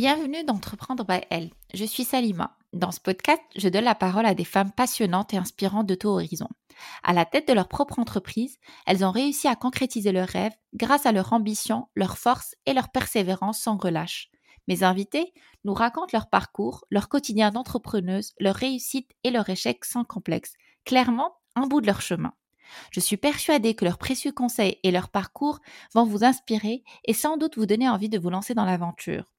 Bienvenue d'Entreprendre by Elle. Je suis Salima. Dans ce podcast, je donne la parole à des femmes passionnantes et inspirantes de tout horizon. À la tête de leur propre entreprise, elles ont réussi à concrétiser leurs rêves grâce à leur ambition, leur force et leur persévérance sans relâche. Mes invités nous racontent leur parcours, leur quotidien d'entrepreneuse, leur réussite et leur échec sans complexe. Clairement, un bout de leur chemin. Je suis persuadée que leurs précieux conseils et leur parcours vont vous inspirer et sans doute vous donner envie de vous lancer dans l'aventure.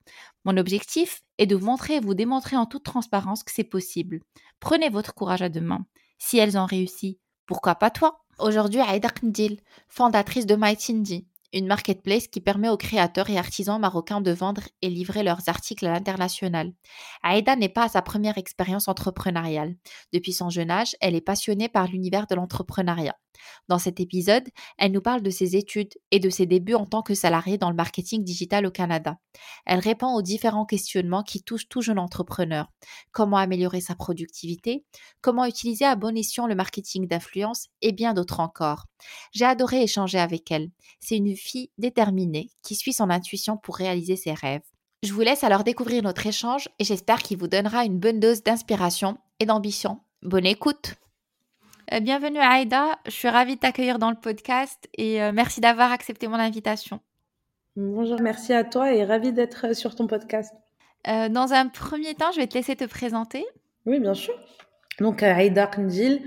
Mon objectif est de vous montrer et vous démontrer en toute transparence que c'est possible. Prenez votre courage à deux mains. Si elles ont réussi, pourquoi pas toi? Aujourd'hui, Aïda Kndil, fondatrice de MyTindy, une marketplace qui permet aux créateurs et artisans marocains de vendre et livrer leurs articles à l'international. Aïda n'est pas à sa première expérience entrepreneuriale. Depuis son jeune âge, elle est passionnée par l'univers de l'entrepreneuriat. Dans cet épisode, elle nous parle de ses études et de ses débuts en tant que salariée dans le marketing digital au Canada. Elle répond aux différents questionnements qui touchent tout jeune entrepreneur. Comment améliorer sa productivité, comment utiliser à bon escient le marketing d'influence? Et bien d'autres encore. J'ai adoré échanger avec elle. C'est une fille déterminée qui suit son intuition pour réaliser ses rêves. Je vous laisse alors découvrir notre échange et j'espère qu'il vous donnera une bonne dose d'inspiration et d'ambition. Bonne écoute euh, bienvenue Aïda, je suis ravie de t'accueillir dans le podcast et euh, merci d'avoir accepté mon invitation. Bonjour, merci à toi et ravie d'être euh, sur ton podcast. dans un premier temps, je vais te laisser te présenter. Oui, bien sûr. Donc Aïda Kndil,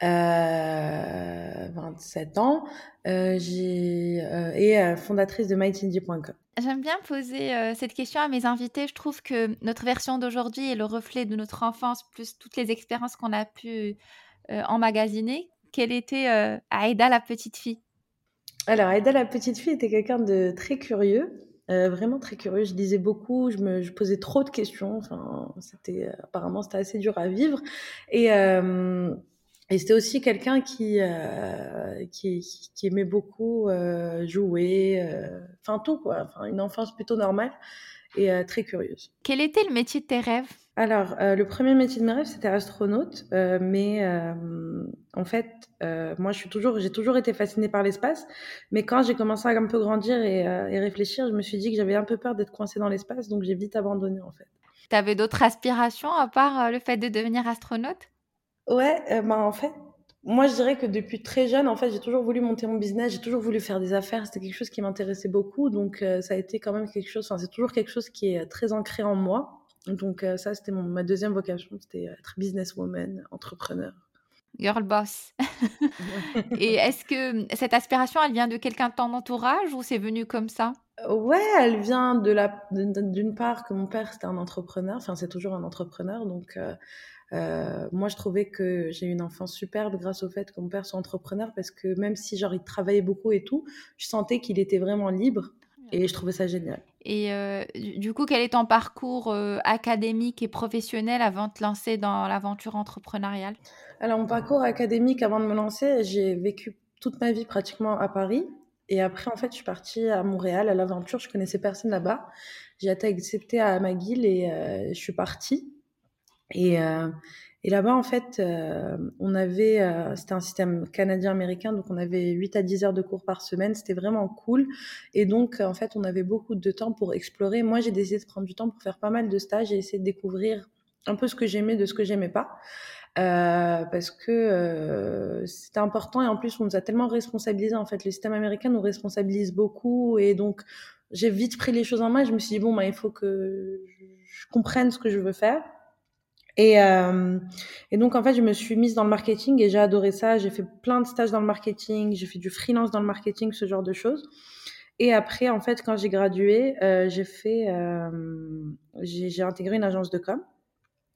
27 ans, j'ai, et fondatrice de mytindy.com. J'aime bien poser cette question à mes invités. Je trouve que notre version d'aujourd'hui est le reflet de notre enfance, plus toutes les expériences qu'on a pu euh, emmagasinée. Quelle était euh, Aïda la petite fille? Alors, Aïda la petite fille était quelqu'un de très curieux. Euh, vraiment très curieux. Je lisais beaucoup, je me posais trop de questions. Enfin, c'était apparemment c'était assez dur à vivre. Et, et c'était aussi quelqu'un qui, qui, qui aimait beaucoup jouer, enfin tout quoi. Enfin une enfance plutôt normale et très curieuse. Quel était le métier de tes rêves? Alors, euh, le premier métier de mes rêves, c'était astronaute, euh, mais euh, en fait, moi, je suis toujours, j'ai toujours été fascinée par l'espace, mais quand j'ai commencé à un peu grandir et, et, réfléchir, je me suis dit que j'avais un peu peur d'être coincée dans l'espace, donc j'ai vite abandonné en fait. Tu avais d'autres aspirations à part le fait de devenir astronaute? Ouais, bah en fait, moi, je dirais que depuis très jeune, en fait, j'ai toujours voulu monter mon business, j'ai toujours voulu faire des affaires. C'était quelque chose qui m'intéressait beaucoup, donc ça a été quand même quelque chose. Enfin, c'est toujours quelque chose qui est très ancré en moi. Donc euh, ça, c'était ma deuxième vocation, c'était être businesswoman, entrepreneur. Girl boss. Et est-ce que cette aspiration, elle vient de quelqu'un de ton entourage ou c'est venu comme ça? Ouais, elle vient de la d'une part que mon père c'était un entrepreneur, enfin c'est toujours un entrepreneur, donc euh, euh, moi je trouvais que j'ai eu une enfance superbe grâce au fait que mon père soit entrepreneur parce que même si genre il travaillait beaucoup et tout, je sentais qu'il était vraiment libre et je trouvais ça génial. Et euh, du coup, quel est ton parcours euh, académique et professionnel avant de te lancer dans l'aventure entrepreneuriale? Alors, mon parcours académique avant de me lancer, j'ai vécu toute ma vie pratiquement à Paris. Et après, en fait, je suis partie à Montréal à l'aventure. Je connaissais personne là-bas. J'ai été acceptée à McGill et euh, je suis partie. Et, et là-bas, en fait, euh, on avait, euh, c'était un système canadien-américain, donc on avait 8 à 10 heures de cours par semaine. C'était vraiment cool. Et donc, en fait, on avait beaucoup de temps pour explorer. Moi, j'ai décidé de prendre du temps pour faire pas mal de stages et essayer de découvrir un peu ce que j'aimais de ce que j'aimais pas. Euh, parce que euh, c'était important et en plus on nous a tellement responsabilisés en fait le système américain nous responsabilise beaucoup et donc j'ai vite pris les choses en main je me suis dit bon bah il faut que je comprenne ce que je veux faire et, euh, et donc, en fait, je me suis mise dans le marketing et j'ai adoré ça. J'ai fait plein de stages dans le marketing, j'ai fait du freelance dans le marketing, ce genre de choses. Et après, en fait, quand j'ai gradué, euh, j'ai fait, euh, j'ai intégré une agence de com.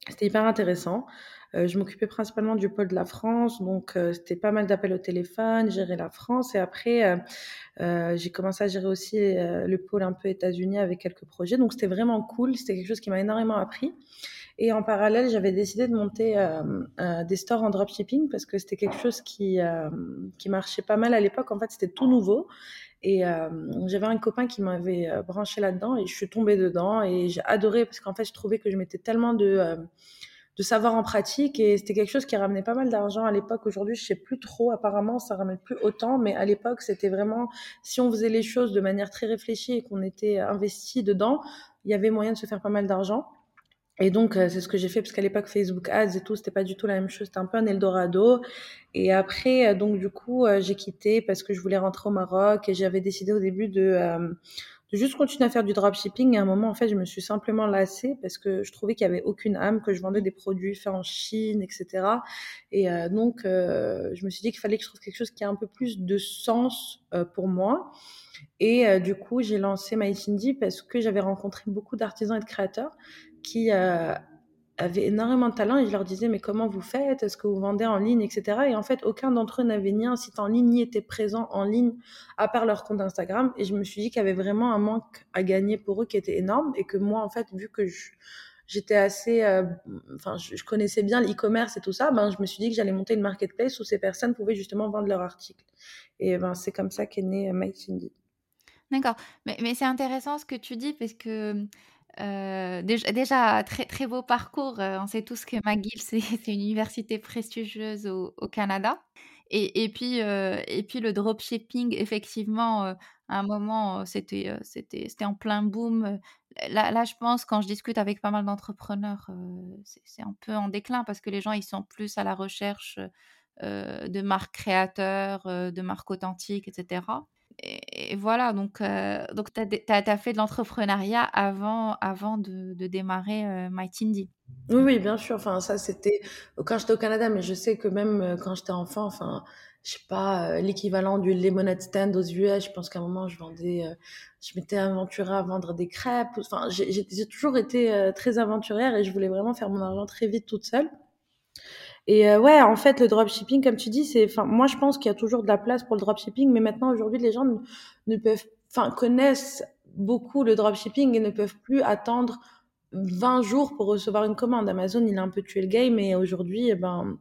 C'était hyper intéressant. Je m'occupais principalement du pôle de la France, donc c'était pas mal d'appels au téléphone, gérer la France. Et après, j'ai commencé à gérer aussi le pôle un peu États-Unis avec quelques projets. Donc c'était vraiment cool. C'était quelque chose qui m'a énormément appris. Et en parallèle, j'avais décidé de monter euh, euh, des stores en dropshipping parce que c'était quelque chose qui, euh, qui marchait pas mal à l'époque. En fait, c'était tout nouveau. Et j'avais un copain qui m'avait branché là-dedans et je suis tombée dedans et j'ai adoré parce qu'en fait, je trouvais que je mettais tellement de de savoir en pratique et c'était quelque chose qui ramenait pas mal d'argent à l'époque. Aujourd'hui, je sais plus trop. Apparemment, ça ramène plus autant, mais à l'époque, c'était vraiment si on faisait les choses de manière très réfléchie et qu'on était investi dedans, il y avait moyen de se faire pas mal d'argent. Et donc, c'est ce que j'ai fait, parce qu'à l'époque, Facebook Ads et tout, c'était pas du tout la même chose. C'était un peu un Eldorado. Et après, donc, du coup, j'ai quitté parce que je voulais rentrer au Maroc et j'avais décidé au début de, de juste continuer à faire du dropshipping. Et à un moment, en fait, je me suis simplement lassée parce que je trouvais qu'il y avait aucune âme, que je vendais des produits faits en Chine, etc. Et donc, je me suis dit qu'il fallait que je trouve quelque chose qui a un peu plus de sens pour moi. Et du coup, j'ai lancé MyCindy parce que j'avais rencontré beaucoup d'artisans et de créateurs qui euh, avaient énormément de talent et je leur disais mais comment vous faites? Est-ce que vous vendez en ligne, etc. Et en fait, aucun d'entre eux n'avait ni un site en ligne ni était présent en ligne à part leur compte Instagram. Et je me suis dit qu'il y avait vraiment un manque à gagner pour eux qui était énorme et que moi, en fait, vu que j'étais assez, euh, enfin, je, connaissais bien l'e-commerce et tout ça, ben, je me suis dit que j'allais monter une marketplace où ces personnes pouvaient justement vendre leurs articles. Et ben, c'est comme ça qu'est né euh, My Cindy. D'accord. Mais, mais c'est intéressant ce que tu dis parce que euh, déjà, très, très beau parcours. Euh, on sait tous que McGill, c'est une université prestigieuse au, Canada. Et, puis, euh, et puis le dropshipping, effectivement, à un moment, c'était c'était c'était en plein boom. Là, là, je pense, quand je discute avec pas mal d'entrepreneurs, c'est un peu en déclin parce que les gens, ils sont plus à la recherche de marques créateurs, de marques authentiques, etc et, voilà, donc, euh, donc tu as, fait de l'entrepreneuriat avant, avant de, démarrer euh, MyTindy. Oui, oui, bien sûr. Enfin, ça, c'était quand j'étais au Canada, mais je sais que même euh, quand j'étais enfant, enfin, je sais pas, euh, l'équivalent du lemonade stand aux US, je pense qu'à un moment, je vendais, je m'étais aventurée à vendre des crêpes. Enfin, j'ai toujours été très aventurière et je voulais vraiment faire mon argent très vite toute seule. Et euh, ouais, en fait, le dropshipping, comme tu dis, c'est, enfin, moi, je pense qu'il y a toujours de la place pour le dropshipping, mais maintenant, aujourd'hui, les gens ne, peuvent, enfin, connaissent beaucoup le dropshipping et ne peuvent plus attendre 20 jours pour recevoir une commande. Amazon, il a un peu tué le game et aujourd'hui, eh ben,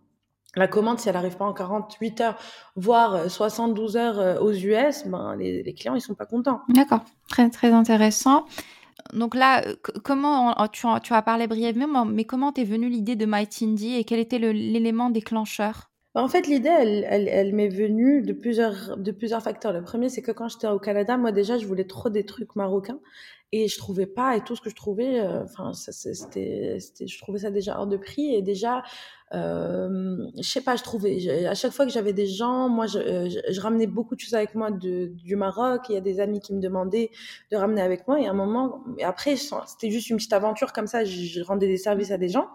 la commande, si elle n'arrive pas en 48 heures, voire 72 heures euh, aux US, ben, les, les clients, ils sont pas contents. D'accord. Très, très intéressant. Donc là, comment tu, tu as parlé brièvement, mais comment t'es venue l'idée de MyTindy et quel était l'élément déclencheur? Bah, en fait, l'idée, elle, elle, m'est venue de plusieurs, de plusieurs facteurs. Le premier, c'est que quand j'étais au Canada, moi déjà, je voulais trop des trucs marocains et je trouvais pas. Et tout ce que je trouvais, euh, enfin, c'était, je trouvais ça déjà hors de prix et déjà, euh, je sais pas, je trouvais. À chaque fois que j'avais des gens, moi, je, euh, je, ramenais beaucoup de choses avec moi de, du Maroc. Il y a des amis qui me demandaient de ramener avec moi. Et à un moment, et après, c'était juste une petite aventure comme ça. Je, je rendais des services à des gens.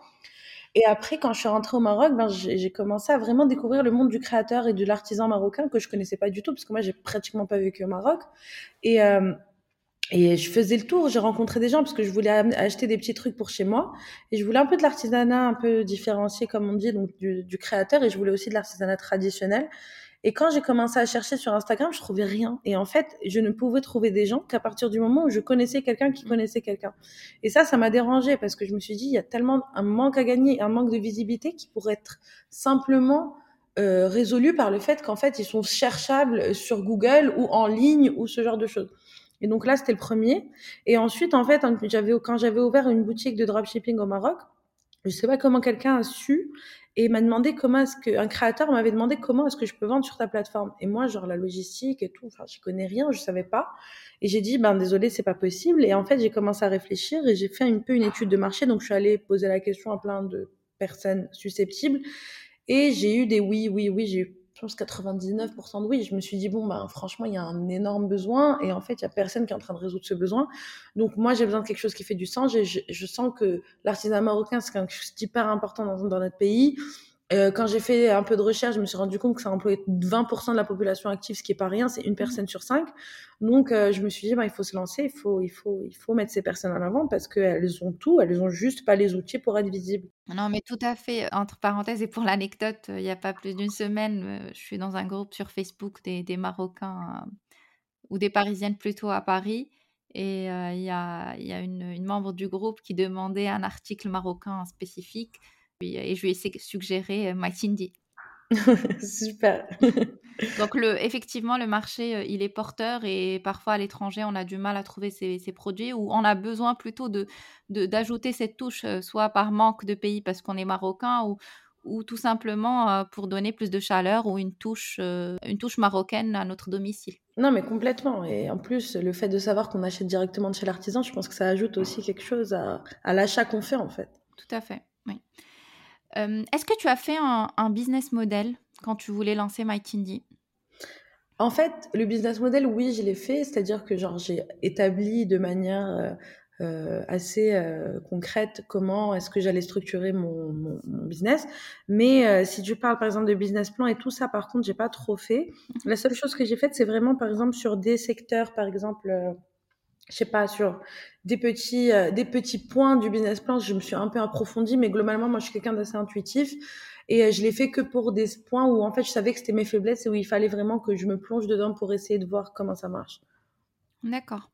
Et après, quand je suis rentrée au Maroc, ben, j'ai commencé à vraiment découvrir le monde du créateur et de l'artisan marocain que je connaissais pas du tout, parce que moi, j'ai pratiquement pas vécu au Maroc. Et, euh, et je faisais le tour, j'ai rencontré des gens parce que je voulais acheter des petits trucs pour chez moi. Et je voulais un peu de l'artisanat un peu différencié, comme on dit, donc du, du créateur. Et je voulais aussi de l'artisanat traditionnel. Et quand j'ai commencé à chercher sur Instagram, je trouvais rien. Et en fait, je ne pouvais trouver des gens qu'à partir du moment où je connaissais quelqu'un qui connaissait quelqu'un. Et ça, ça m'a dérangé parce que je me suis dit, il y a tellement un manque à gagner, un manque de visibilité qui pourrait être simplement euh, résolu par le fait qu'en fait, ils sont cherchables sur Google ou en ligne ou ce genre de choses. Et donc là, c'était le premier. Et ensuite, en fait, j'avais, quand j'avais ouvert une boutique de dropshipping au Maroc, je sais pas comment quelqu'un a su et m'a demandé comment est-ce que un créateur m'avait demandé comment est-ce que je peux vendre sur ta plateforme. Et moi genre la logistique et tout enfin je connais rien je savais pas. Et j'ai dit ben désolé c'est pas possible. Et en fait j'ai commencé à réfléchir et j'ai fait un peu une étude de marché. Donc je suis allée poser la question à plein de personnes susceptibles. Et j'ai eu des oui oui oui j'ai eu je pense 99% de oui. Je me suis dit, bon, ben, franchement, il y a un énorme besoin et en fait, il y a personne qui est en train de résoudre ce besoin. Donc, moi, j'ai besoin de quelque chose qui fait du sens. Je, je, sens que l'artisanat marocain, c'est quelque chose d'hyper important dans notre pays. Euh, quand j'ai fait un peu de recherche, je me suis rendu compte que ça employait 20% de la population active, ce qui est pas rien, c'est une mmh. personne sur cinq. Donc, euh, je me suis dit, bah, il faut se lancer, il faut, il faut, il faut mettre ces personnes en avant parce qu'elles ont tout, elles ont juste pas les outils pour être visibles. Non, mais tout à fait. Entre parenthèses, et pour l'anecdote, il n'y a pas plus d'une semaine, euh, je suis dans un groupe sur Facebook des, des Marocains ou des Parisiennes plutôt à Paris. Et il y a, y a une, une membre du groupe qui demandait un article marocain spécifique et je lui ai suggéré My Cindy. Super. Donc le, effectivement, le marché, il est porteur et parfois à l'étranger, on a du mal à trouver ces, produits ou on a besoin plutôt de d'ajouter cette touche, soit par manque de pays parce qu'on est marocain ou, ou tout simplement pour donner plus de chaleur ou une touche, une touche marocaine à notre domicile. Non, mais complètement. Et en plus, le fait de savoir qu'on achète directement de chez l'artisan, je pense que ça ajoute aussi quelque chose à, l'achat qu'on fait, en fait. Tout à fait, oui. Est-ce que tu as fait un, business model quand tu voulais lancer MyTindy En fait, le business model, oui, je l'ai fait. C'est-à-dire que genre j'ai établi de manière euh, assez euh, concrète comment est-ce que j'allais structurer mon, mon, business. Mais euh, si tu parles par exemple de business plan et tout ça, par contre, j'ai pas trop fait. La seule chose que j'ai faite, c'est vraiment par exemple sur des secteurs, par exemple, je sais pas, sur des petits, des petits points du business plan, je me suis un peu approfondie, mais globalement, moi, je suis quelqu'un d'assez intuitif. Et je l'ai fait que pour des points où en fait je savais que c'était mes faiblesses et où il fallait vraiment que je me plonge dedans pour essayer de voir comment ça marche. D'accord.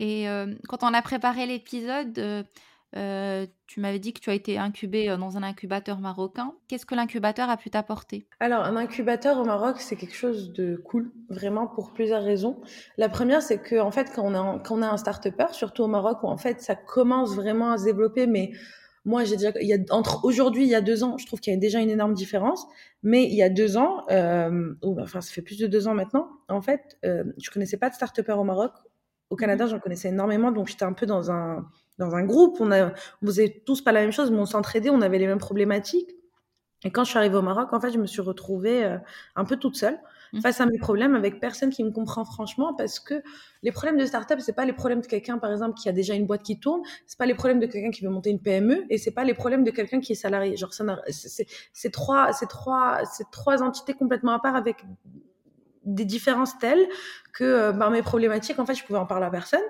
Et quand on a préparé l'épisode, tu m'avais dit que tu as été incubé dans un incubateur marocain. Qu'est-ce que l'incubateur a pu t'apporter? Alors, un incubateur au Maroc, c'est quelque chose de cool, vraiment pour plusieurs raisons. La première, c'est que en fait, quand on a, un start-upper, surtout au Maroc, où en fait, ça commence vraiment à se développer, mais moi, j'ai déjà, entre aujourd'hui, il y a deux ans, je trouve qu'il y a déjà une énorme différence. Mais il y a deux ans, euh, enfin, ça fait plus de deux ans maintenant, en fait, euh, je connaissais pas de start-upper au Maroc. Au Canada, j'en connaissais énormément, donc j'étais un peu dans un, dans un groupe. On, a, on faisait tous pas la même chose, mais on s'entraidait, on avait les mêmes problématiques. Et quand je suis arrivée au Maroc, en fait, je me suis retrouvée euh, un peu toute seule mmh. face à mes problèmes avec personne qui me comprend franchement parce que les problèmes de start-up, c'est pas les problèmes de quelqu'un, par exemple, qui a déjà une boîte qui tourne, c'est pas les problèmes de quelqu'un qui veut monter une PME et c'est pas les problèmes de quelqu'un qui est salarié. Genre, c'est trois, c'est trois, c'est trois entités complètement à part avec des différences telles que euh, mes problématiques, en fait, je pouvais en parler à personne.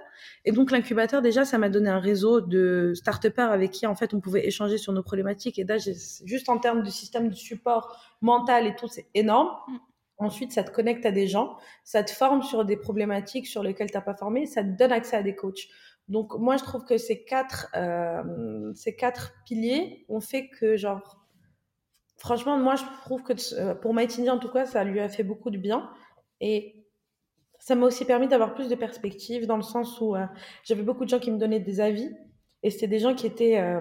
Et donc, l'incubateur, déjà, ça m'a donné un réseau de start avec qui, en fait, on pouvait échanger sur nos problématiques. Et là, juste en termes de système de support mental et tout, c'est énorme. Mm. Ensuite, ça te connecte à des gens, ça te forme sur des problématiques sur lesquelles tu n'as pas formé, ça te donne accès à des coachs. Donc, moi, je trouve que ces quatre, euh, ces quatre piliers ont fait que, genre, franchement, moi, je trouve que euh, pour Maïtini, en tout cas, ça lui a fait beaucoup de bien. Et ça m'a aussi permis d'avoir plus de perspectives dans le sens où euh, j'avais beaucoup de gens qui me donnaient des avis et c'était des gens qui étaient, euh,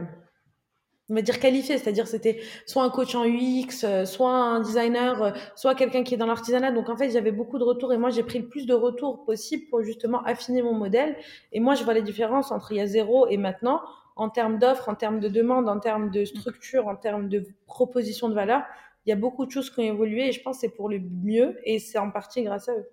on va dire, qualifiés, c'est-à-dire c'était soit un coach en UX, euh, soit un designer, soit quelqu'un qui est dans l'artisanat. Donc en fait, j'avais beaucoup de retours et moi j'ai pris le plus de retours possible pour justement affiner mon modèle. Et moi, je vois les différences entre il y a zéro et maintenant en termes d'offres, en termes de demande, en termes de structure, en termes de proposition de valeur il y a beaucoup de choses qui ont évolué et je pense que c'est pour le mieux et c'est en partie grâce à eux.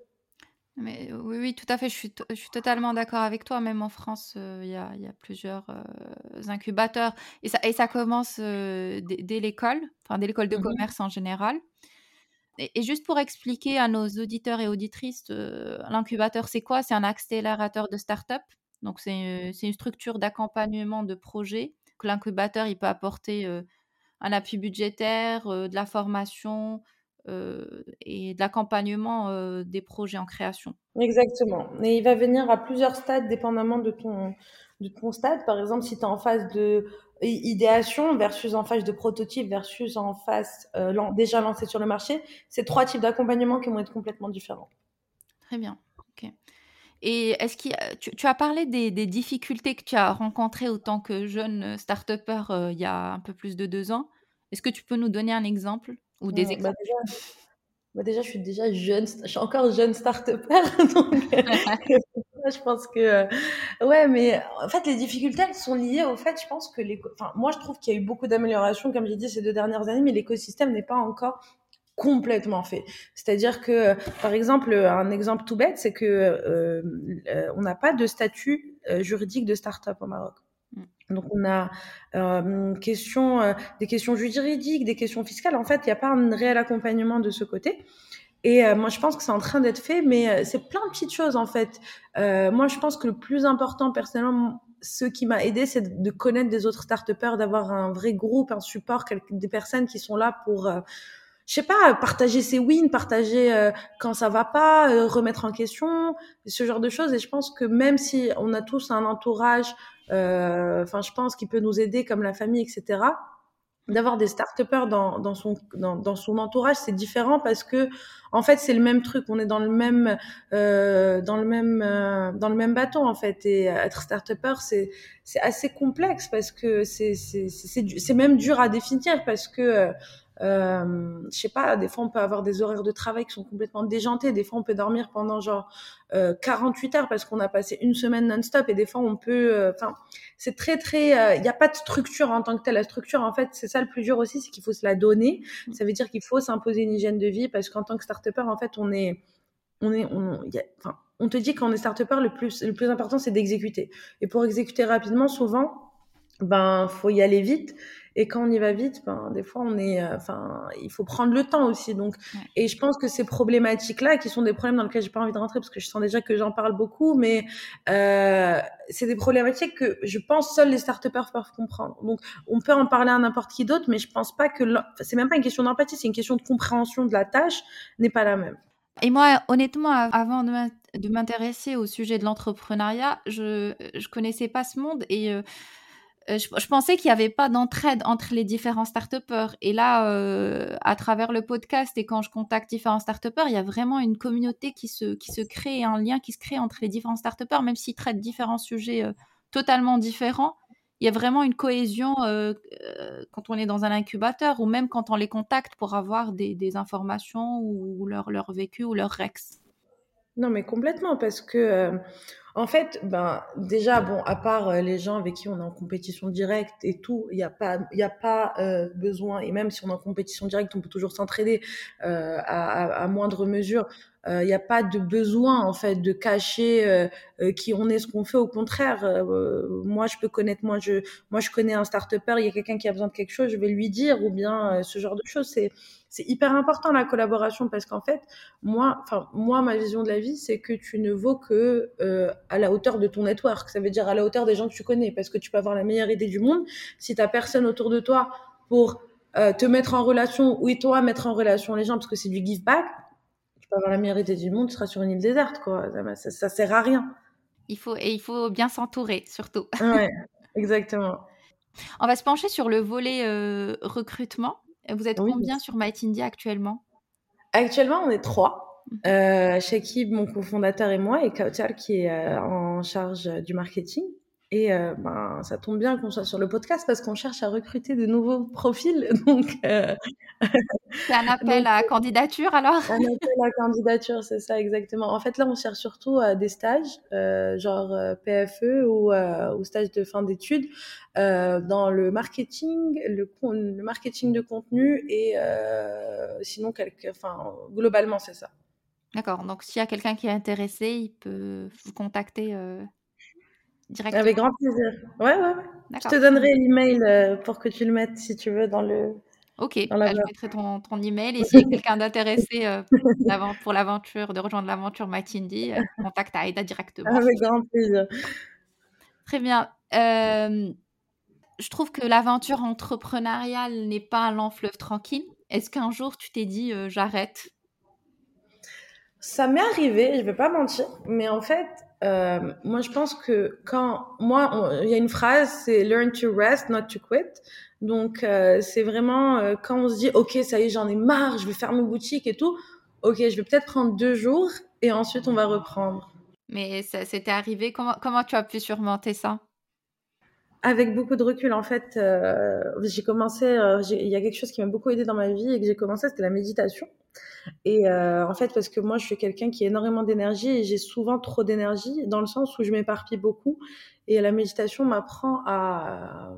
Mais oui, oui, tout à fait. Je suis, je suis totalement d'accord avec toi. Même en France, euh, il y, a, y, a, plusieurs euh, incubateurs et ça, et ça commence euh, dès, l'école, enfin dès l'école de mmh commerce en général. Et, juste pour expliquer à nos auditeurs et auditrices, l'incubateur, c'est quoi? C'est un accélérateur de start-up. Donc, c'est une structure d'accompagnement de projets que l'incubateur il peut apporter un appui budgétaire, de la formation euh, et de l'accompagnement euh, des projets en création. Exactement. Et il va venir à plusieurs stades dépendamment de ton, de ton stade. Par exemple, si tu es en phase de idéation versus en phase de prototype versus en phase déjà lancée sur le marché, c'est trois types d'accompagnement qui vont être complètement différents. Très bien. Ok. Et est-ce qu'il tu, tu, as parlé des, des, difficultés que tu as rencontrées autant que jeune start-upper euh, il y a un peu plus de deux ans. Est-ce que tu peux nous donner un exemple ou des bah, exemples? déjà, bah déjà, je suis déjà jeune, je suis encore jeune start-upper. donc, je pense que. Euh, ouais, mais en fait, les difficultés, elles sont liées au fait, je pense que. Les, enfin, moi, je trouve qu'il y a eu beaucoup d'améliorations, comme j'ai dit, ces deux dernières années, mais l'écosystème n'est pas encore complètement fait. C'est-à-dire que, par exemple, un exemple tout bête, c'est que euh, euh, on n'a pas de statut euh, juridique de start-up au Maroc. Mm. Donc on a euh, question, des questions juridiques, des questions fiscales. En fait, il n'y a pas un réel accompagnement de ce côté. Et moi, je pense que c'est en train d'être fait, mais c'est plein de petites choses en fait. moi, je pense que le plus important, personnellement, ce qui m'a aidé, c'est de connaître des autres start-upers, d'avoir un vrai groupe, un support, des personnes qui sont là pour je sais pas, partager ses wins, partager euh, quand ça va pas, euh, remettre en question, ce genre de choses. Et je pense que même si on a tous un entourage, euh, enfin, je pense qu'il peut nous aider comme la famille, etc. d'avoir des start-upers dans, dans, son, dans, son entourage, c'est différent parce que en fait c'est le même truc, on est dans le même euh, dans le même euh, dans le même bateau en fait et être start-upper c'est c'est assez complexe parce que c'est c'est c'est même dur à définir parce que euh, je sais pas, des fois on peut avoir des horaires de travail qui sont complètement déjantés. Des fois on peut dormir pendant genre euh, 48 heures parce qu'on a passé une semaine non-stop. Et des fois on peut, euh, enfin, c'est très très, euh, il n'y a pas de structure en tant que telle. La structure, en fait, c'est ça le plus dur aussi, c'est qu'il faut se la donner. Ça veut dire qu'il faut s'imposer une hygiène de vie parce qu'en tant que start-upper, en fait, on est, on est, on, y a, enfin, on te dit on est start-upper, le plus, le plus important c'est d'exécuter. Et pour exécuter rapidement, souvent, ben, faut y aller vite. Et quand on y va vite, ben, des fois, on est, euh, enfin, il faut prendre le temps aussi. Donc, et je pense que ces problématiques-là, qui sont des problèmes dans lesquels j'ai pas envie de rentrer parce que je sens déjà que j'en parle beaucoup, mais euh, c'est des problématiques que je pense seuls les start-upers peuvent comprendre. Donc, on peut en parler à n'importe qui d'autre, mais je pense pas que c'est même pas une question d'empathie, c'est une question de compréhension de la tâche n'est pas la même. Et moi, honnêtement, avant de m'intéresser au sujet de l'entrepreneuriat, je je connaissais pas ce monde et euh, euh, je, pensais qu'il n'y avait pas d'entraide entre les différents start Et là, euh, à travers le podcast et quand je contacte différents start il y a vraiment une communauté qui se, qui se crée, un lien qui se crée entre les différents start même s'ils traitent différents sujets euh, totalement différents. Il y a vraiment une cohésion quand on est dans un incubateur ou même quand on les contacte pour avoir des, informations ou leur, leur vécu ou leur rex. Non, mais complètement, parce que en fait, ben déjà bon, à part euh, les gens avec qui on est en compétition directe et tout, il n'y a pas, il a pas euh, besoin. Et même si on est en compétition directe, on peut toujours s'entraider euh, à, moindre mesure. Il euh, n'y a pas de besoin en fait de cacher euh, euh, qui on est, ce qu'on fait. Au contraire, moi je peux connaître, moi je, moi je connais un start-upper, il y a quelqu'un qui a besoin de quelque chose, je vais lui dire ou bien ce genre de choses. C'est c'est hyper important la collaboration parce qu'en fait, moi, enfin moi ma vision de la vie, c'est que tu ne vaux que à la hauteur de ton network. Ça veut dire à la hauteur des gens que tu connais parce que tu peux avoir la meilleure idée du monde si tu personne autour de toi pour te mettre en relation ou toi mettre en relation les gens parce que c'est du give back peux avoir la meilleure idée du monde, tu seras sur une île déserte, quoi. Ça, ça, sert à rien. Il faut, et il faut bien s'entourer, surtout. Ouais, exactement. On va se pencher sur le volet euh, recrutement. Vous êtes combien sur Might India actuellement? Actuellement, on est trois. Mhm. Euh, Shakib, mon cofondateur et moi, et Kautar qui est euh, en charge du marketing. Et euh, ben, ça tombe bien qu'on soit sur le podcast parce qu'on cherche à recruter de nouveaux profils. Donc, euh... c'est un appel à candidature alors? Un appel à candidature, c'est ça exactement. En fait, là, on cherche surtout euh, des stages, euh, genre PFE ou, ou stage de fin d'études, dans le marketing, le, le, marketing de contenu et sinon, quelque, enfin, globalement, c'est ça. D'accord. Donc, s'il y a quelqu'un qui est intéressé, il peut vous contacter avec grand plaisir. Ouais, ouais, ouais. Je te donnerai l'email euh, pour que tu le mettes si tu veux dans le. Ok, bah, je mettrai ton, ton email et s'il y a quelqu'un d'intéressé euh, pour l'aventure, de rejoindre l'aventure Matindi, euh, contacte Aïda directement. Avec grand plaisir. Très bien. je trouve que l'aventure entrepreneuriale n'est pas un long fleuve tranquille. Est-ce qu'un jour tu t'es dit j'arrête? Ça m'est arrivé, je vais pas mentir, mais en fait, euh, moi, je pense que quand moi, il y a une phrase, c'est learn to rest, not to quit. Donc, euh, c'est vraiment euh, quand on se dit, ok, ça y est, j'en ai marre, je vais faire mes boutiques et tout. Ok, je vais peut-être prendre deux jours et ensuite on va reprendre. Mais ça c'était arrivé. Comment comment tu as pu surmonter ça? Avec beaucoup de recul, en fait, euh, j'ai commencé. Euh, il y a quelque chose qui m'a beaucoup aidé dans ma vie et que j'ai commencé, c'était la méditation. Et euh, en fait, parce que moi, je suis quelqu'un qui a énormément d'énergie et j'ai souvent trop d'énergie, dans le sens où je m'éparpille beaucoup. Et la méditation m'apprend à,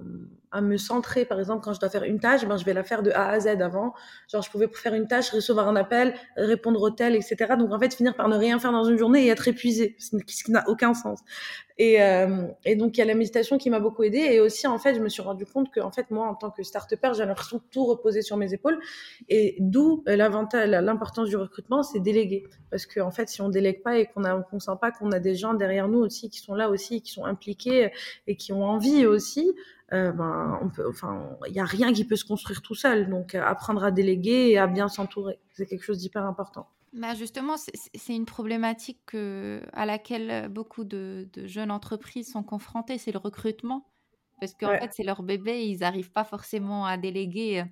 à me centrer. Par exemple, quand je dois faire une tâche, ben, je vais la faire de A à Z avant. Genre, je pouvais faire une tâche, recevoir un appel, répondre au tel, etc. Donc, en fait, finir par ne rien faire dans une journée et être épuisé, ce qui n'a aucun sens. Et, euh, et donc, il y a la méditation qui m'a beaucoup aidé. Et aussi, en fait, je me suis rendu compte que, en fait, moi, en tant que start-upper, j'ai l'impression de tout reposer sur mes épaules. Et d'où l'avantage, l'importance du recrutement, c'est déléguer. Parce que, en fait, si on délègue pas et qu'on qu'on sent pas qu'on a des gens derrière nous aussi qui sont là aussi, qui sont impliqués et qui ont envie aussi, euh, ben, on peut, enfin, il n'y a rien qui peut se construire tout seul. Donc, euh, apprendre à déléguer et à bien s'entourer, c'est quelque chose d'hyper important. Bah justement, c'est une problématique à laquelle beaucoup de, jeunes entreprises sont confrontées, c'est le recrutement. parce qu'en fait, c'est leur bébé, ils n'arrivent pas forcément à déléguer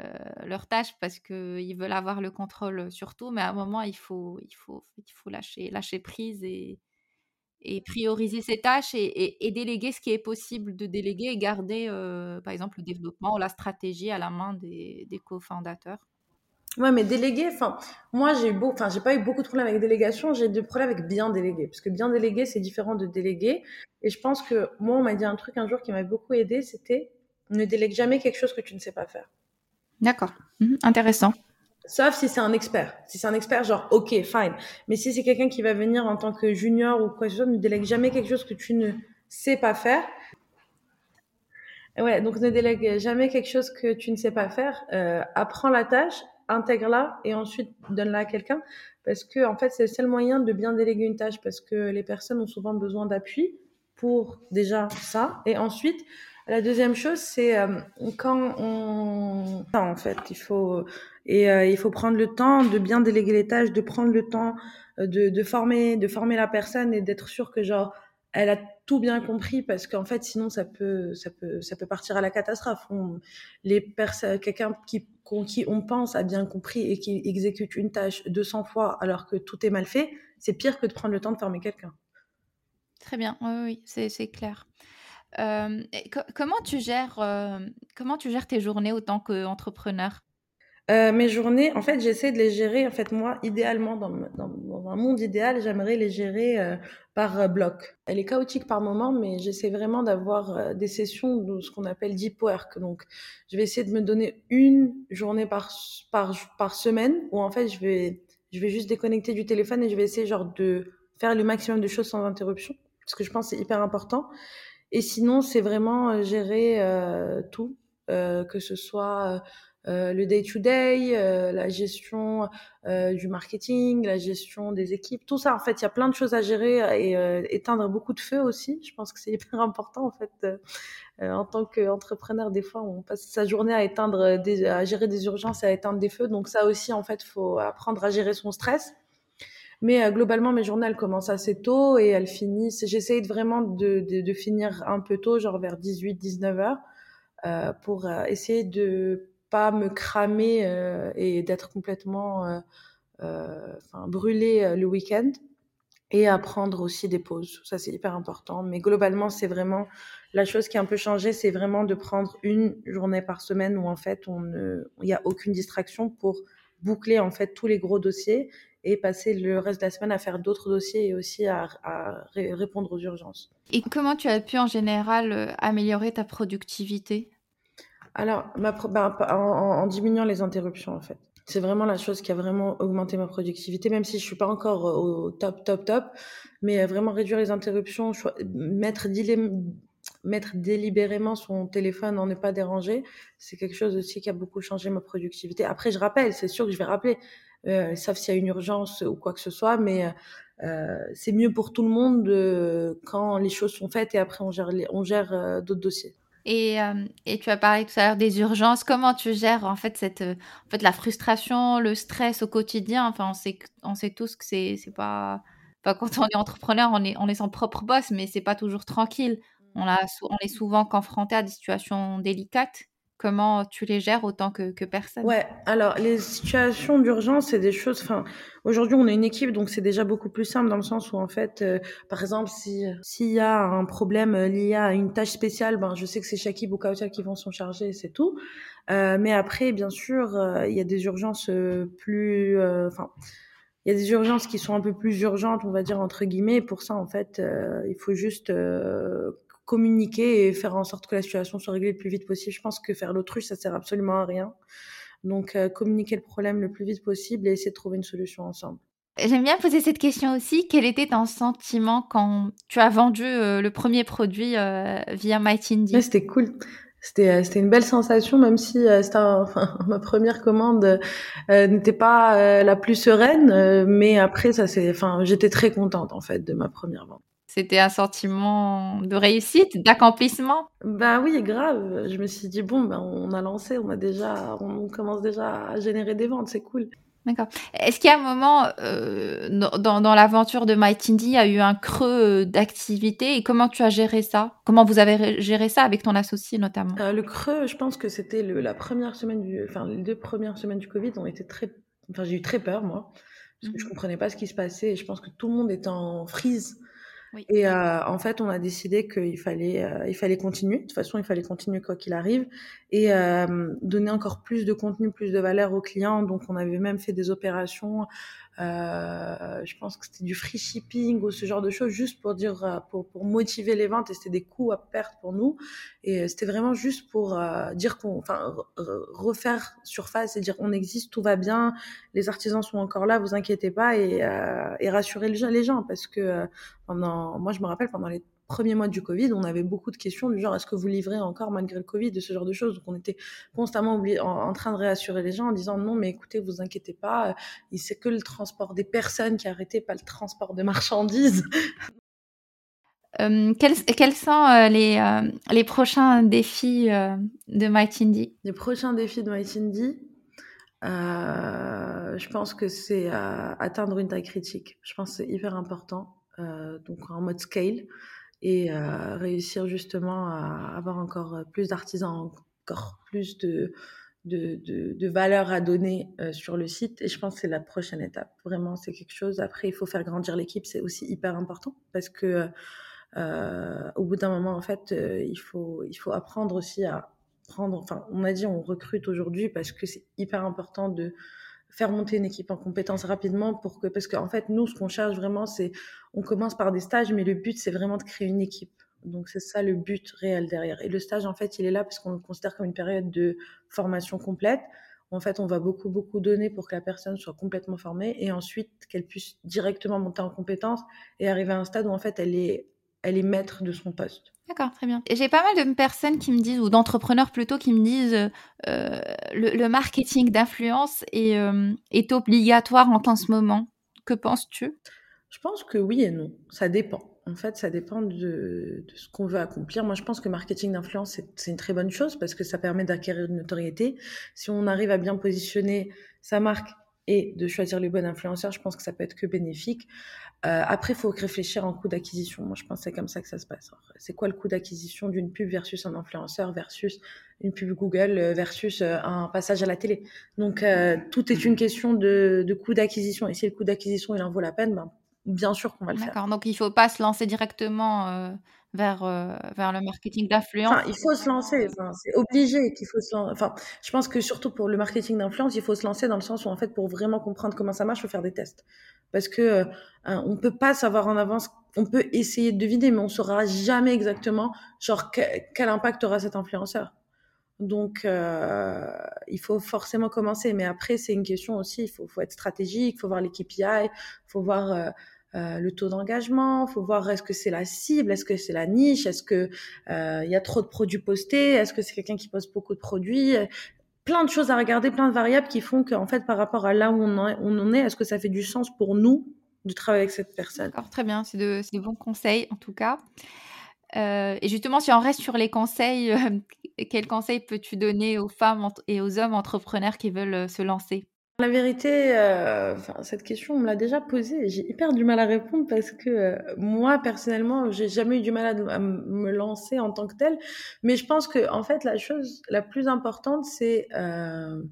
euh, leurs tâches parce qu'ils veulent avoir le contrôle sur tout, mais à un moment, il faut, il faut, il faut lâcher, lâcher prise et, et prioriser ses tâches et, et, déléguer ce qui est possible de déléguer et garder, euh, par exemple, le développement ou la stratégie à la main des, des cofondateurs. Ouais, mais déléguer, enfin, moi, j'ai eu beau, enfin, j'ai pas eu beaucoup de problèmes avec délégation, j'ai des problèmes avec bien déléguer. Parce que bien déléguer, c'est différent de déléguer. Et je pense que moi, on m'a dit un truc un jour qui m'a beaucoup aidé, c'était ne délègue jamais quelque chose que tu ne sais pas faire. D'accord. Mhm, intéressant. Sauf si c'est un expert. Si c'est un expert, genre, ok, fine. Mais si c'est quelqu'un qui va venir en tant que junior ou quoi que ce soit, ne délègue jamais quelque chose que tu ne sais pas faire. Ouais, donc ne délègue jamais quelque chose que tu ne sais pas faire. Euh, apprends la tâche intègre-la et ensuite donne-la à quelqu'un. Parce que, en fait, c'est le seul moyen de bien déléguer une tâche parce que les personnes ont souvent besoin d'appui pour déjà ça. Et ensuite, la deuxième chose, c'est euh, quand on, en fait, il faut et euh, il faut prendre le temps de bien déléguer les tâches, de prendre le temps euh, de, former, de former la personne et d'être sûr que genre elle a tout bien compris parce qu'en fait sinon ça peut ça peut ça peut partir à la catastrophe. les personnes quelqu'un qui qui on pense a bien compris et qui exécute une tâche 200 fois alors que tout est mal fait, c'est pire que de prendre le temps de former quelqu'un. Très bien, oui c'est clair. Euh, comment tu gères euh, comment tu gères tes journées autant qu'entrepreneur? Euh, mes journées, en fait, j'essaie de les gérer. En fait, moi, idéalement, dans, un monde idéal, j'aimerais les gérer euh, par bloc. Elle est chaotique par moment, mais j'essaie vraiment d'avoir des sessions de ce qu'on appelle deep work. Donc, je vais essayer de me donner une journée par, par, par semaine où, en fait, je vais, je vais juste déconnecter du téléphone et je vais essayer, genre, de faire le maximum de choses sans interruption. Parce que je pense que c'est hyper important. Et sinon, c'est vraiment gérer tout, que ce soit euh, le day-to-day, euh, la gestion euh, du marketing, la gestion des équipes, tout ça. En fait, il y a plein de choses à gérer et éteindre beaucoup de feux aussi. Je pense que c'est hyper important en fait. en tant qu'entrepreneur, des fois, on passe sa journée à éteindre, des, à gérer des urgences et à éteindre des feux. Donc ça aussi, en fait, faut apprendre à gérer son stress. Mais globalement, mes elles commencent assez tôt et elles finissent. J'essaye vraiment de, de, finir un peu tôt, genre vers 18-19 heures, euh, pour essayer de pas me cramer euh, et d'être complètement euh, euh, enfin, brûlé le week-end et à prendre aussi des pauses. Ça, c'est hyper important. Mais globalement, c'est vraiment la chose qui a un peu changé, c'est vraiment de prendre une journée par semaine où en fait, il n'y a aucune distraction pour boucler en fait tous les gros dossiers et passer le reste de la semaine à faire d'autres dossiers et aussi à, répondre aux urgences. Et comment tu as pu en général améliorer ta productivité? Alors, ma bah, en, diminuant les interruptions, en fait. C'est vraiment la chose qui a vraiment augmenté ma productivité, même si je suis pas encore au top, top, top. Mais vraiment réduire les interruptions, mettre, mettre délibérément son téléphone en ne pas déranger, c'est quelque chose aussi qui a beaucoup changé ma productivité. Après, je rappelle, c'est sûr que je vais rappeler, euh, sauf s'il y a une urgence ou quoi que ce soit, mais euh, c'est mieux pour tout le monde euh, quand les choses sont faites et après on gère, on gère euh, d'autres dossiers. Et, euh, tu as parlé tout à l'heure des urgences. Comment tu gères en fait cette, euh, en fait la frustration, le stress au quotidien? Enfin, on sait, on sait tous que c'est, c'est pas, pas quand on est entrepreneur, on est, on est son propre boss, mais c'est pas toujours tranquille. On, a, on est souvent confronté à des situations délicates. Comment tu les gères autant que, que personne? Ouais, alors les situations d'urgence, c'est des choses. Enfin, aujourd'hui, on est une équipe, donc c'est déjà beaucoup plus simple dans le sens où, en fait, euh, par exemple, si s'il y a un problème lié à une tâche spéciale, ben, je sais que c'est Shakib ou qui vont s'en charger, c'est tout. Euh, mais après, bien sûr, euh, il y a des urgences plus. Enfin. il y a des urgences qui sont un peu plus urgentes, on va dire entre guillemets. Et pour ça, en fait, il faut juste communiquer et faire en sorte que la situation soit réglée le plus vite possible. Je pense que faire l'autruche, ça sert absolument à rien. Donc, euh, communiquer le problème le plus vite possible et essayer de trouver une solution ensemble. J'aime bien poser cette question aussi. Quel était ton sentiment quand tu as vendu euh, le premier produit euh, via MyTindy C'était cool. C'était c'était une belle sensation, même si enfin, ma première commande n'était pas la plus sereine, mais après ça c'est, enfin, j'étais très contente en fait de ma première vente. C'était un sentiment de réussite, d'accomplissement? Bah oui, grave. Je me suis dit, bon, ben, on a lancé, on a déjà, on commence déjà à générer des ventes, c'est cool. D'accord. Est-ce qu'il y a un moment euh, dans, dans, l'aventure de MyTindy, il y a eu un creux euh, d'activité? Et comment tu as géré ça? Comment vous avez géré ça avec ton associé notamment? Euh, Le creux, je pense que c'était la première semaine du, enfin les deux premières semaines du Covid ont été très, enfin j'ai eu très peur moi parce que je mmh comprenais pas ce qui se passait. Et je pense que tout le monde était en frise et euh, en fait, on a décidé qu'il fallait, euh, il fallait continuer. De toute façon, il fallait continuer quoi qu'il arrive et euh, donner encore plus de contenu, plus de valeur aux clients. Donc, on avait même fait des opérations euh, je pense que c'était du free shipping ou ce genre de choses, juste pour dire, euh, pour, pour motiver les ventes et c'était des coûts à perte pour nous. Et euh, c'était vraiment juste pour euh, dire qu'on, enfin, refaire surface et dire on existe, tout va bien, les artisans sont encore là, vous inquiétez pas et, euh, et rassurer les gens parce que pendant, moi je me rappelle pendant les premier mois du Covid, on avait beaucoup de questions du genre est-ce que vous livrez encore malgré le Covid, de ce genre de choses. Donc on était constamment en, train de réassurer les gens en disant non, mais écoutez, vous inquiétez pas, c'est que le transport des personnes qui a arrêté, pas le transport de marchandises. Euh, quels, quels, sont euh, les, euh, les prochains défis de MyTindy Les prochains défis de MyTindy, je pense que c'est atteindre une taille critique. Je pense que c'est hyper important. donc en mode scale et euh, réussir justement à avoir encore euh, plus d'artisans, encore plus de, de, de, de, à donner euh, sur le site. Et je pense que c'est la prochaine étape. Vraiment, c'est quelque chose. Après, il faut faire grandir l'équipe, c'est aussi hyper important parce que au bout d'un moment, en fait, il, faut, il faut apprendre aussi à prendre. Enfin, on a dit on recrute aujourd'hui parce que c'est hyper important de faire monter une équipe en compétences rapidement pour que parce qu'en fait nous ce qu'on cherche vraiment c'est on commence par des stages mais le but c'est vraiment de créer une équipe. Donc c'est ça le but réel derrière. Et le stage en fait il est là parce qu'on le considère comme une période de formation complète. En fait on va beaucoup beaucoup donner pour que la personne soit complètement formée et ensuite qu'elle puisse directement monter en compétences et arriver à un stade où en fait elle est elle est maître de son poste D'accord, très bien. J'ai pas mal de personnes qui me disent, ou d'entrepreneurs plutôt, qui me disent euh, le, marketing d'influence est, euh, est obligatoire en, ce moment. Que penses-tu? Je pense que oui et non. Ça dépend. En fait, ça dépend de, de ce qu'on veut accomplir. Moi, je pense que marketing d'influence, c'est une très bonne chose parce que ça permet d'acquérir une notoriété. Si on arrive à bien positionner sa marque et de choisir les bons influenceurs, je pense que ça peut être que bénéfique. Euh, après, il faut réfléchir en coût d'acquisition. Moi, je pense que c'est comme ça que ça se passe. C'est quoi le coût d'acquisition d'une pub versus un influenceur versus une pub Google euh, versus euh, un passage à la télé? Donc, tout est une question de, coût d'acquisition. Et si le coût d'acquisition il en vaut la peine, ben, bien sûr qu'on va le faire. D'accord. Donc, il ne faut pas se lancer directement vers, euh, vers le marketing d'influence Il faut se lancer, c'est obligé qu'il faut se lancer. Enfin, je pense que surtout pour le marketing d'influence, il faut se lancer dans le sens où, en fait, pour vraiment comprendre comment ça marche, il faut faire des tests parce que euh, on peut pas savoir en avance. On peut essayer de deviner, mais on saura jamais exactement genre quel impact aura cet influenceur. Donc, euh, il faut forcément commencer. Mais après, c'est une question aussi. Il faut, faut être stratégique, il faut voir les KPI, il faut voir euh, euh, le taux d'engagement, faut voir est-ce que c'est la cible, est-ce que c'est la niche, est-ce que euh, il y a trop de produits postés, est-ce que c'est quelqu'un qui poste beaucoup de produits plein de choses à regarder, plein de variables qui font qu'en fait, par rapport à là où on en est, est-ce que ça fait du sens pour nous de travailler avec cette personne? D'accord, très bien. C'est de, bons conseils, en tout cas. Euh, et justement, si on reste sur les conseils, euh, quels conseils peux-tu donner aux femmes et aux hommes entrepreneurs qui veulent euh, se lancer? La vérité, euh, cette question, on me l'a déjà posée j'ai hyper du mal à répondre parce que euh, moi, personnellement, j'ai jamais eu du mal à, à, me lancer en tant que telle. Mais je pense que, en fait, la chose la plus importante, c'est euh,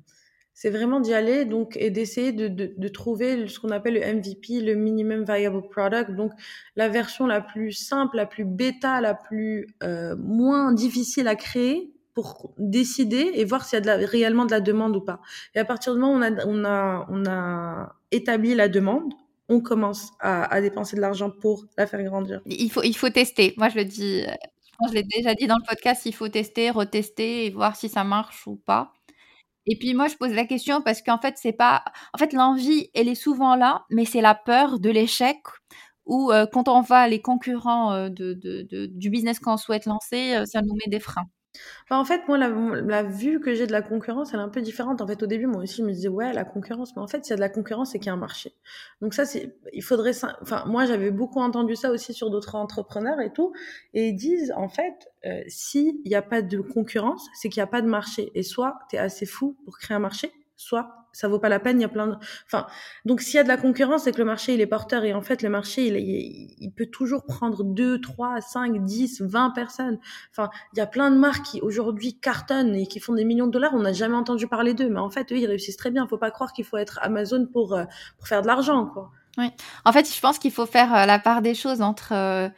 c'est vraiment d'y aller donc et d'essayer de, de, de, trouver ce qu'on appelle le MVP, le minimum viable product, donc la version la plus simple, la plus bêta, la plus euh, moins difficile à créer pour décider et voir s'il y a réellement de la demande ou pas. Et à partir du moment où on a, établi la demande, on commence à, dépenser de l'argent pour la faire grandir. Il faut, tester. Moi, je le dis, je l'ai déjà dit dans le podcast, il faut tester, retester et voir si ça marche ou pas. Et puis moi, je pose la question parce qu'en fait, c'est pas. En fait, l'envie, elle est souvent là, mais c'est la peur de l'échec ou euh, quand on va les concurrents euh, du business qu'on souhaite lancer, euh, ça nous met des freins. Bah, en fait, moi, la, vue que j'ai de la concurrence, elle est un peu différente. En fait, au début, moi aussi, je me disais, ouais, la concurrence. Mais en fait, s'il y a de la concurrence, c'est qu'il y a un marché. Donc ça, c'est, il faudrait, enfin, moi, j'avais beaucoup entendu ça aussi sur d'autres entrepreneurs et tout. Et ils disent, en fait, euh, s'il n'y a pas de concurrence, c'est qu'il n'y a pas de marché. Et soit tu es assez fou pour créer un marché, soit ça vaut pas la peine. Il y a plein de, enfin, donc s'il y a de la concurrence, c'est que le marché il est porteur et en fait le marché il, il, peut toujours prendre 2, 3, 5, 10, 20 personnes. Enfin, il y a plein de marques qui aujourd'hui cartonnent et qui font des millions de dollars. On n'a jamais entendu parler d'eux, mais en fait eux ils réussissent très bien. Faut pas croire qu'il faut être Amazon pour euh, pour faire de l'argent, quoi. Oui. En fait, je pense qu'il faut faire euh, la part des choses entre euh,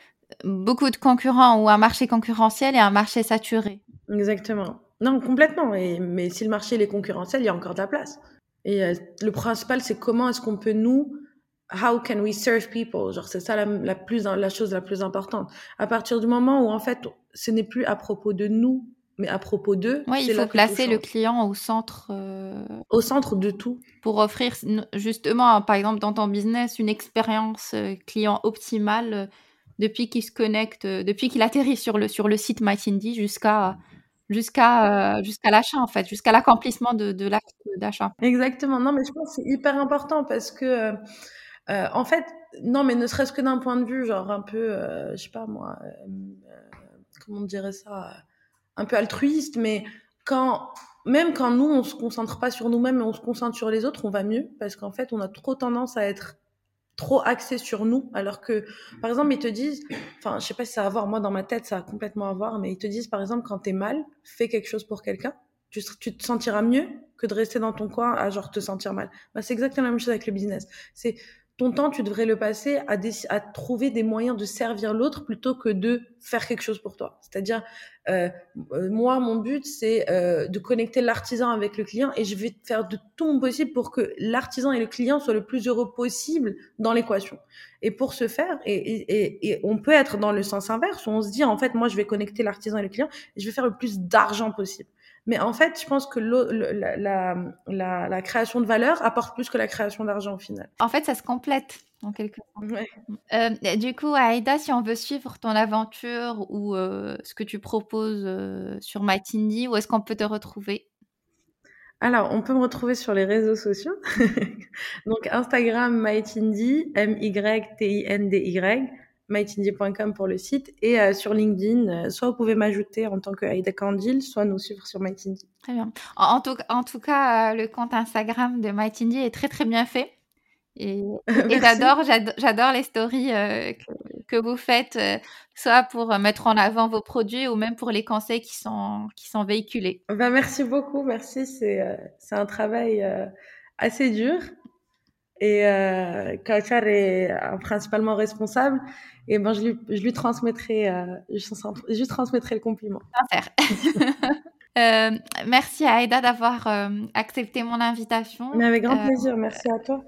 beaucoup de concurrents ou un marché concurrentiel et un marché saturé. Exactement. Non, complètement. Et, mais si le marché est concurrentiel, il y a encore de la place. Et euh, le principal, c'est comment est-ce qu'on peut nous, how can we serve people? Genre, c'est ça la, la, plus, la chose la plus importante. À partir du moment où, en fait, ce n'est plus à propos de nous, mais à propos d'eux. Oui, il faut placer le client au centre. Euh, au centre de tout. Pour offrir, justement, par exemple, dans ton business, une expérience euh, client optimale depuis qu'il se connecte, depuis qu'il atterrit sur le, sur le site MyTindy jusqu'à jusqu'à euh, l'achat en fait, jusqu'à l'accomplissement de, de l'acte d'achat. Exactement. Non, mais je pense que c'est hyper important parce que euh, euh, en fait, non, mais ne serait-ce que d'un point de vue genre un peu, je sais pas moi, comment on dirait ça, un peu altruiste, mais quand même quand nous on se concentre pas sur nous-mêmes mais on se concentre sur les autres, on va mieux parce qu'en fait on a trop tendance à être trop axé sur nous, alors que, par exemple, ils te disent, enfin, je sais pas si ça a à voir, moi, dans ma tête, ça a complètement à voir, mais ils te disent, par exemple, quand t'es mal, fais quelque chose pour quelqu'un, tu, te sentiras mieux que de rester dans ton coin à genre te sentir mal. Bah, c'est exactement la même chose avec le business. C'est ton temps, tu devrais le passer à, trouver des moyens de servir l'autre plutôt que de faire quelque chose pour toi. C'est-à-dire, euh, euh, moi, mon but, c'est euh, de connecter l'artisan avec le client et je vais faire de tout mon possible pour que l'artisan et le client soient le plus heureux possible dans l'équation. Et pour ce faire, et, et, et, on peut être dans le sens inverse où on se dit, en fait, moi, je vais connecter l'artisan et le client et je vais faire le plus d'argent possible. Mais en fait, je pense que la, la, la, création de valeur apporte plus que la création d'argent au final. En fait, ça se complète en quelque sorte. Euh, du coup, Aïda, si on veut suivre ton aventure ou euh, ce que tu proposes euh, sur MyTindy, où est-ce qu'on peut te retrouver? Alors, on peut me retrouver sur les réseaux sociaux. Donc, Instagram, MyTindy, M-Y-T-I-N-D-Y mytindy.com pour le site et euh, sur LinkedIn, euh, soit vous pouvez m'ajouter en tant que Aida Candil, soit nous suivre sur MyTindy. Très bien. En, tout, en tout, cas, euh, le compte Instagram de MyTindy est très très bien fait. Et, j'adore, j'adore les stories que, que, vous faites, soit pour mettre en avant vos produits ou même pour les conseils qui sont, qui sont véhiculés. Ben, merci beaucoup, merci. C'est, c'est un travail assez dur et euh, Kauchar est principalement responsable et ben je lui, je lui transmettrai euh, je, lui transmettrai le compliment. euh, merci à Aïda d'avoir euh, accepté mon invitation. Mais avec grand euh, plaisir, merci à toi.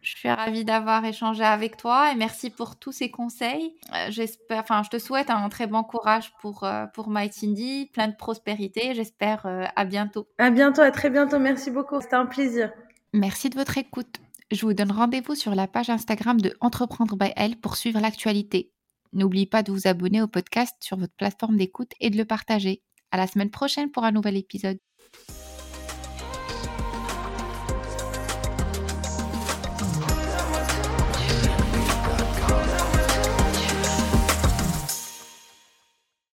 Je suis ravie d'avoir échangé avec toi et merci pour tous ces conseils. J'espère, enfin, je te souhaite un très bon courage pour pour MyTindy, plein de prospérité. J'espère à bientôt. À bientôt, à très bientôt. Merci beaucoup, c'était un plaisir. Merci de votre écoute. Je vous donne rendez-vous sur la page Instagram de Entreprendre by Elle pour suivre l'actualité. N'oubliez pas de vous abonner au podcast sur votre plateforme d'écoute et de le partager. À la semaine prochaine pour un nouvel épisode.